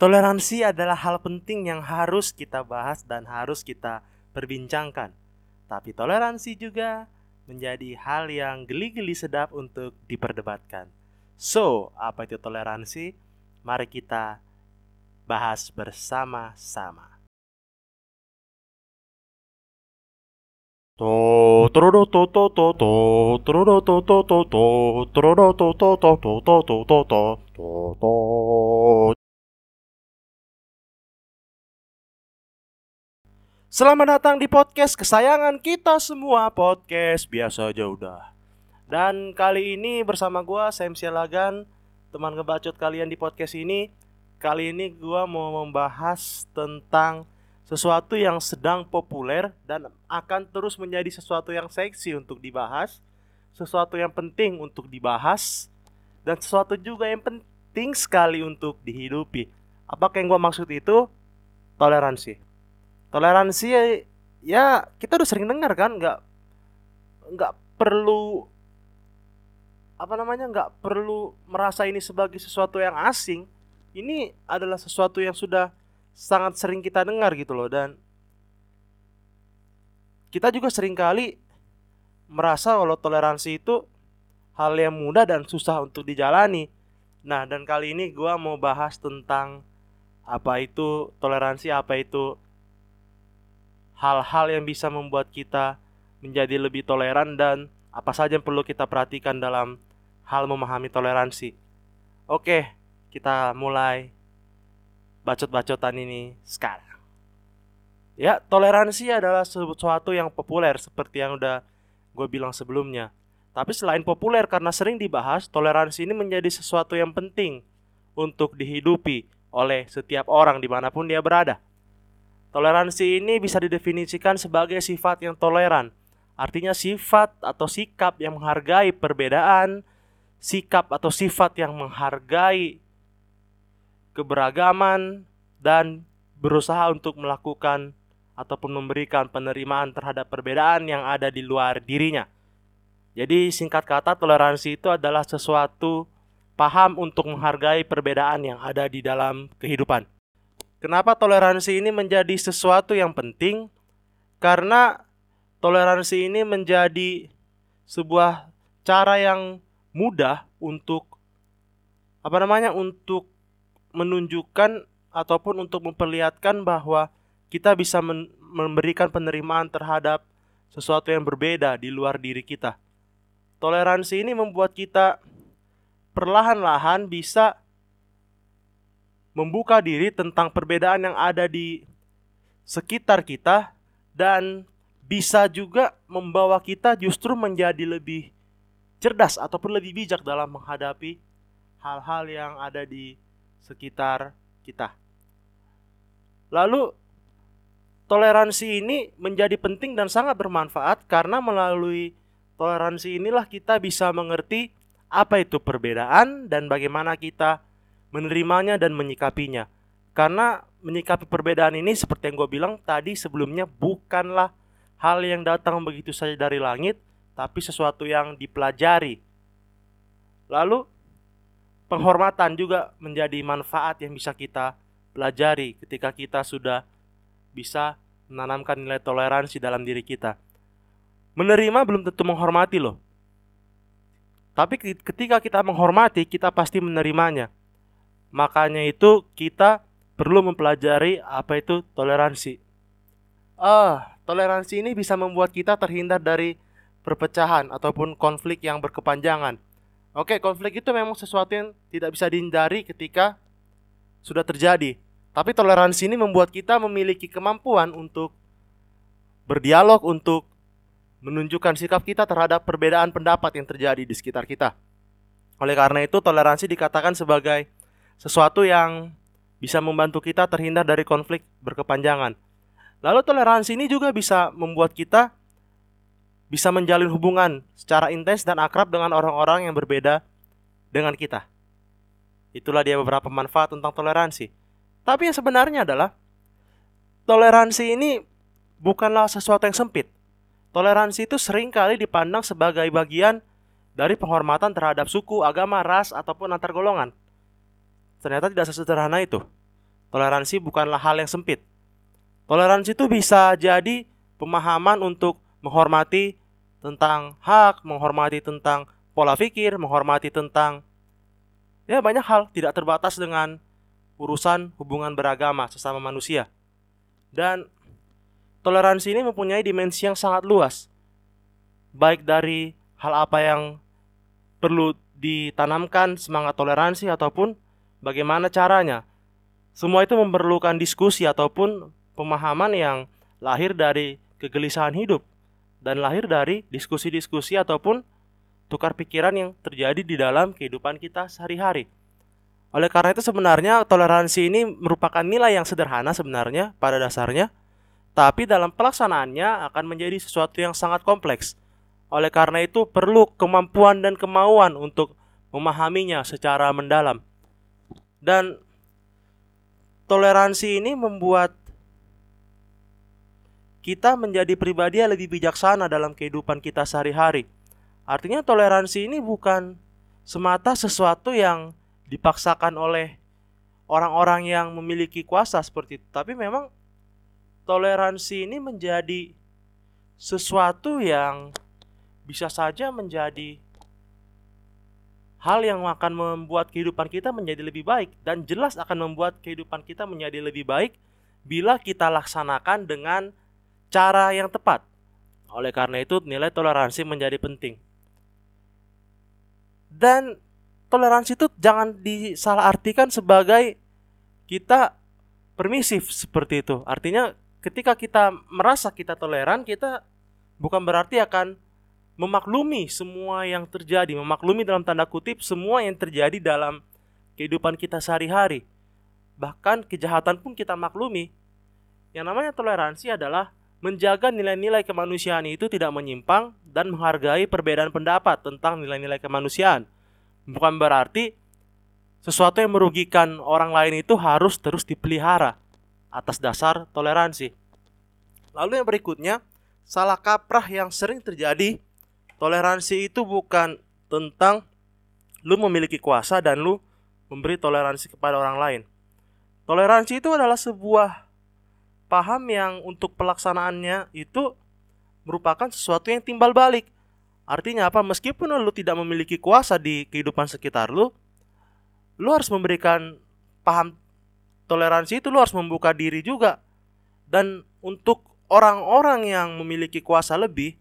Toleransi adalah hal penting yang harus kita bahas dan harus kita perbincangkan. Tapi toleransi juga menjadi hal yang geli-geli sedap untuk diperdebatkan. So, apa itu toleransi? Mari kita bahas bersama-sama. Selamat datang di podcast kesayangan kita semua Podcast biasa aja udah. Dan kali ini bersama gue Sam Sialagan Teman ngebacot kalian di podcast ini. Kali ini gue mau membahas tentang Sesuatu yang sedang populer Dan akan terus menjadi sesuatu yang seksi untuk dibahas Sesuatu yang penting untuk dibahas Dan sesuatu juga yang penting sekali untuk dihidupi. Apakah yang gue maksud itu? Toleransi toleransi ya, ya kita udah sering dengar kan nggak nggak perlu apa namanya nggak perlu merasa ini sebagai sesuatu yang asing ini adalah sesuatu yang sudah sangat sering kita dengar gitu loh dan kita juga sering kali merasa kalau toleransi itu hal yang mudah dan susah untuk dijalani. Nah, dan kali ini gue mau bahas tentang apa itu toleransi, apa itu hal-hal yang bisa membuat kita menjadi lebih toleran dan apa saja yang perlu kita perhatikan dalam hal memahami toleransi. Oke, kita mulai bacot-bacotan ini sekarang. Ya, toleransi adalah sesuatu yang populer seperti yang udah gue bilang sebelumnya. Tapi selain populer karena sering dibahas, toleransi ini menjadi sesuatu yang penting untuk dihidupi oleh setiap orang di mana pun dia berada. Toleransi ini bisa didefinisikan sebagai sifat yang toleran. Artinya sifat atau sikap yang menghargai perbedaan, sikap atau sifat yang menghargai keberagaman dan berusaha untuk melakukan ataupun memberikan penerimaan terhadap perbedaan yang ada di luar dirinya. Jadi singkat kata toleransi itu adalah sesuatu paham untuk menghargai perbedaan yang ada di dalam kehidupan. Kenapa toleransi ini menjadi sesuatu yang penting? Karena toleransi ini menjadi sebuah cara yang mudah untuk apa namanya? untuk menunjukkan ataupun untuk memperlihatkan bahwa kita bisa memberikan penerimaan terhadap sesuatu yang berbeda di luar diri kita. Toleransi ini membuat kita perlahan-lahan bisa membuka diri tentang perbedaan yang ada di sekitar kita dan bisa juga membawa kita justru menjadi lebih cerdas ataupun lebih bijak dalam menghadapi hal-hal yang ada di sekitar kita. Lalu toleransi ini menjadi penting dan sangat bermanfaat karena melalui toleransi inilah kita bisa mengerti apa itu perbedaan dan bagaimana kita menerimanya dan menyikapinya. Karena menyikapi perbedaan ini seperti yang gue bilang tadi sebelumnya bukanlah hal yang datang begitu saja dari langit, tapi sesuatu yang dipelajari. Lalu penghormatan juga menjadi manfaat yang bisa kita pelajari ketika kita sudah bisa menanamkan nilai toleransi dalam diri kita. Menerima belum tentu menghormati loh. Tapi ketika kita menghormati, kita pasti menerimanya. Makanya itu kita perlu mempelajari apa itu toleransi. Ah, toleransi ini bisa membuat kita terhindar dari perpecahan ataupun konflik yang berkepanjangan. Oke, konflik itu memang sesuatu yang tidak bisa dihindari ketika sudah terjadi. Tapi toleransi ini membuat kita memiliki kemampuan untuk berdialog untuk menunjukkan sikap kita terhadap perbedaan pendapat yang terjadi di sekitar kita. Oleh karena itu, toleransi dikatakan sebagai sesuatu yang bisa membantu kita terhindar dari konflik berkepanjangan. Lalu toleransi ini juga bisa membuat kita bisa menjalin hubungan secara intens dan akrab dengan orang-orang yang berbeda dengan kita. Itulah dia beberapa manfaat tentang toleransi. Tapi yang sebenarnya adalah toleransi ini bukanlah sesuatu yang sempit. Toleransi itu sering kali dipandang sebagai bagian dari penghormatan terhadap suku, agama, ras, ataupun antar golongan. Ternyata tidak sesederhana itu. Toleransi bukanlah hal yang sempit. Toleransi itu bisa jadi pemahaman untuk menghormati tentang hak, menghormati tentang pola pikir, menghormati tentang ya banyak hal tidak terbatas dengan urusan hubungan beragama sesama manusia. Dan toleransi ini mempunyai dimensi yang sangat luas. Baik dari hal apa yang perlu ditanamkan semangat toleransi ataupun bagaimana caranya. Semua itu memerlukan diskusi ataupun pemahaman yang lahir dari kegelisahan hidup dan lahir dari diskusi-diskusi ataupun tukar pikiran yang terjadi di dalam kehidupan kita sehari-hari. Oleh karena itu sebenarnya toleransi ini merupakan nilai yang sederhana sebenarnya pada dasarnya, tapi dalam pelaksanaannya akan menjadi sesuatu yang sangat kompleks. Oleh karena itu perlu kemampuan dan kemauan untuk memahaminya secara mendalam. Dan toleransi ini membuat kita menjadi pribadi yang lebih bijaksana dalam kehidupan kita sehari-hari. Artinya toleransi ini bukan semata sesuatu yang dipaksakan oleh orang-orang yang memiliki kuasa seperti itu. Tapi memang toleransi ini menjadi sesuatu yang bisa saja menjadi hal yang akan membuat kehidupan kita menjadi lebih baik dan jelas akan membuat kehidupan kita menjadi lebih baik bila kita laksanakan dengan cara yang tepat. Oleh karena itu nilai toleransi menjadi penting. Dan toleransi itu jangan disalahartikan sebagai kita permisif seperti itu. Artinya ketika kita merasa kita toleran, kita bukan berarti akan memaklumi semua yang terjadi, memaklumi dalam tanda kutip semua yang terjadi dalam kehidupan kita sehari-hari. Bahkan kejahatan pun kita maklumi. Yang namanya toleransi adalah menjaga nilai-nilai kemanusiaan itu tidak menyimpang dan menghargai perbedaan pendapat tentang nilai-nilai kemanusiaan bukan berarti sesuatu yang merugikan orang lain itu harus terus dipelihara atas dasar toleransi. Lalu yang berikutnya, salah kaprah yang sering terjadi, toleransi itu bukan tentang lu memiliki kuasa dan lu memberi toleransi kepada orang lain. Toleransi itu adalah sebuah paham yang untuk pelaksanaannya itu merupakan sesuatu yang timbal balik Artinya apa? Meskipun lu tidak memiliki kuasa di kehidupan sekitar lu, lu harus memberikan paham toleransi itu lu harus membuka diri juga. Dan untuk orang-orang yang memiliki kuasa lebih,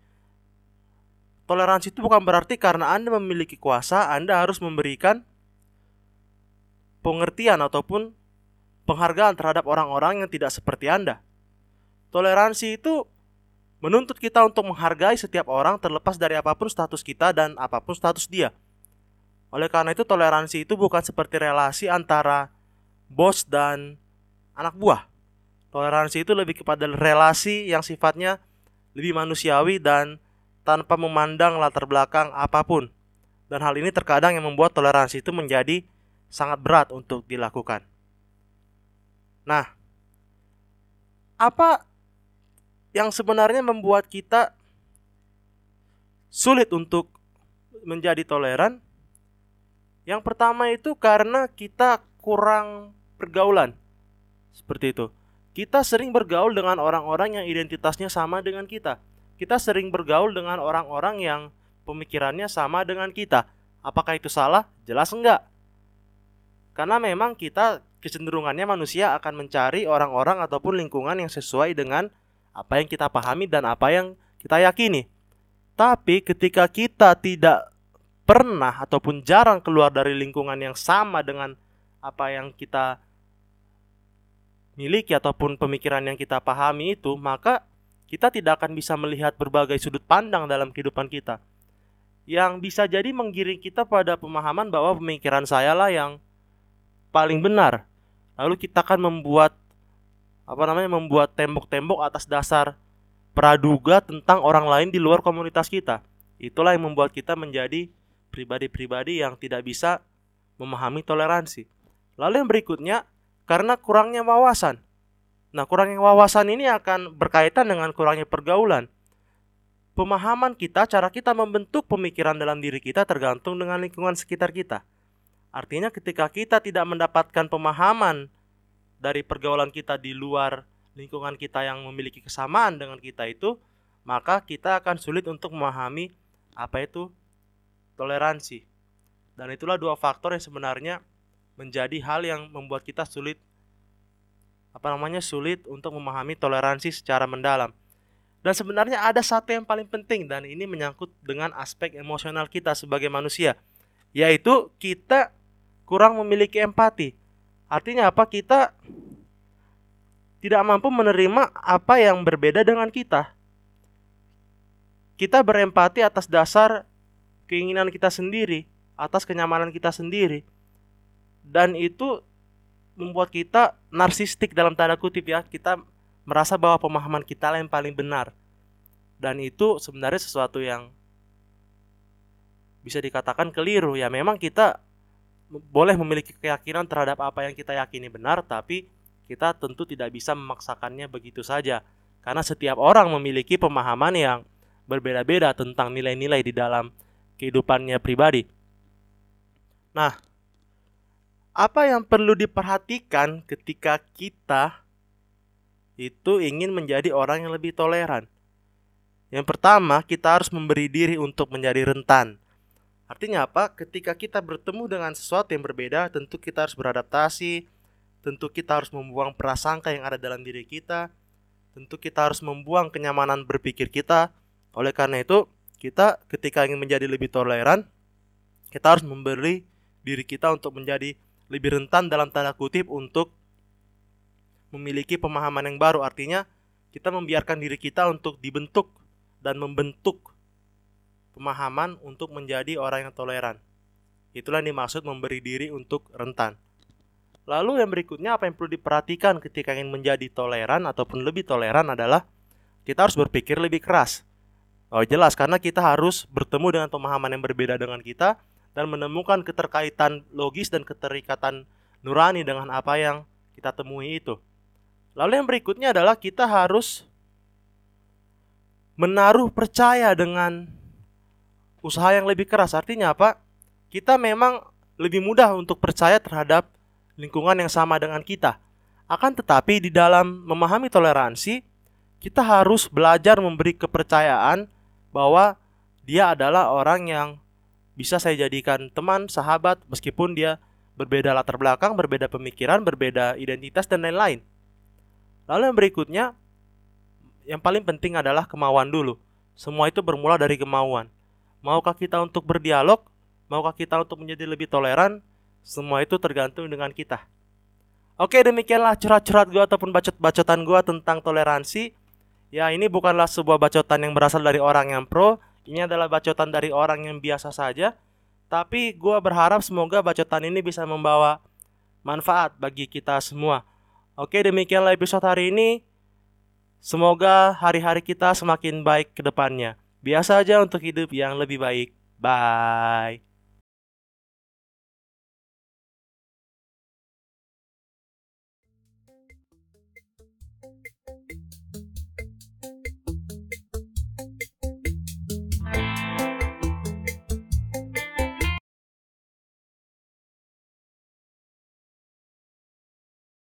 toleransi itu bukan berarti karena Anda memiliki kuasa, Anda harus memberikan pengertian ataupun penghargaan terhadap orang-orang yang tidak seperti Anda. Toleransi itu menuntut kita untuk menghargai setiap orang terlepas dari apa pun status kita dan apa pun status dia. Oleh karena itu toleransi itu bukan seperti relasi antara bos dan anak buah. Toleransi itu lebih kepada relasi yang sifatnya lebih manusiawi dan tanpa memandang latar belakang apa pun. Dan hal ini terkadang yang membuat toleransi itu menjadi sangat berat untuk dilakukan. Nah, apa yang sebenarnya membuat kita sulit untuk menjadi toleran. Yang pertama itu karena kita kurang pergaulan. Seperti itu. Kita sering bergaul dengan orang-orang yang identitasnya sama dengan kita. Kita sering bergaul dengan orang-orang yang pemikirannya sama dengan kita. Apakah itu salah? Jelas enggak. Karena memang kita kecenderungannya manusia akan mencari orang-orang ataupun lingkungan yang sesuai dengan apa yang kita pahami dan apa yang kita yakini. Tapi ketika kita tidak pernah ataupun jarang keluar dari lingkungan yang sama dengan apa yang kita miliki ataupun pemikiran yang kita pahami itu, maka kita tidak akan bisa melihat berbagai sudut pandang dalam kehidupan kita. Yang bisa jadi menggiring kita pada pemahaman bahwa pemikiran saya lah yang paling benar. Lalu kita akan membuat apa namanya membuat tembok-tembok atas dasar praduga tentang orang lain di luar komunitas kita. Itulah yang membuat kita menjadi pribadi-pribadi yang tidak bisa memahami toleransi. Lalu yang berikutnya karena kurangnya wawasan. Nah, kurangnya wawasan ini akan berkaitan dengan kurangnya pergaulan. Pemahaman kita, cara kita membentuk pemikiran dalam diri kita tergantung dengan lingkungan sekitar kita. Artinya ketika kita tidak mendapatkan pemahaman dari pergaulan kita di luar lingkungan kita yang memiliki kesamaan dengan kita itu, maka kita akan sulit untuk memahami apa itu toleransi. Dan itulah dua faktor yang sebenarnya menjadi hal yang membuat kita sulit apa namanya sulit untuk memahami toleransi secara mendalam. Dan sebenarnya ada satu yang paling penting dan ini menyangkut dengan aspek emosional kita sebagai manusia, yaitu kita kurang memiliki empati. Artinya apa? Kita tidak mampu menerima apa yang berbeda dengan kita. Kita berempati atas dasar keinginan kita sendiri, atas kenyamanan kita sendiri. Dan itu membuat kita narsistik dalam tanda kutip ya. Kita merasa bahwa pemahaman kita lah yang paling benar. Dan itu sebenarnya sesuatu yang bisa dikatakan keliru ya. Memang kita boleh memiliki keyakinan terhadap apa yang kita yakini benar, tapi kita tentu tidak bisa memaksakannya begitu saja karena setiap orang memiliki pemahaman yang berbeda-beda tentang nilai-nilai di dalam kehidupannya pribadi. Nah, apa yang perlu diperhatikan ketika kita itu ingin menjadi orang yang lebih toleran? Yang pertama, kita harus memberi diri untuk menjadi rentan. Artinya apa? Ketika kita bertemu dengan sesuatu yang berbeda, tentu kita harus beradaptasi, tentu kita harus membuang prasangka yang ada dalam diri kita. Tentu kita harus membuang kenyamanan berpikir kita. Oleh karena itu, kita ketika ingin menjadi lebih toleran, kita harus memberi diri kita untuk menjadi lebih rentan dalam tanda kutip untuk memiliki pemahaman yang baru. Artinya, kita membiarkan diri kita untuk dibentuk dan membentuk pemahaman untuk menjadi orang yang toleran. Itulah yang dimaksud memberi diri untuk rentan. Lalu yang berikutnya apa yang perlu diperhatikan ketika ingin menjadi toleran ataupun lebih toleran adalah kita harus berpikir lebih keras. Oh jelas karena kita harus bertemu dengan pemahaman yang berbeda dengan kita dan menemukan keterkaitan logis dan keterikatan nurani dengan apa yang kita temui itu. Lalu yang berikutnya adalah kita harus menaruh percaya dengan usaha yang lebih keras. Artinya apa? Kita memang lebih mudah untuk percaya terhadap lingkungan yang sama dengan kita. Akan tetapi di dalam memahami toleransi, kita harus belajar memberi kepercayaan bahwa dia adalah orang yang bisa saya jadikan teman, sahabat, meskipun dia berbeda latar belakang, berbeda pemikiran, berbeda identitas, dan lain-lain. Lalu yang berikutnya, yang paling penting adalah kemauan dulu. Semua itu bermula dari kemauan. Maukah kita untuk berdialog? Maukah kita untuk menjadi lebih toleran? Semua itu tergantung dengan kita. Oke, demikianlah curhat-curhat gue ataupun bacot-bacotan gue tentang toleransi. Ya, ini bukanlah sebuah bacotan yang berasal dari orang yang pro. Ini adalah bacotan dari orang yang biasa saja. Tapi gue berharap semoga bacotan ini bisa membawa manfaat bagi kita semua. Oke, demikianlah episode hari ini. Semoga hari-hari kita semakin baik ke depannya. Biasa aja untuk hidup yang lebih baik. Bye.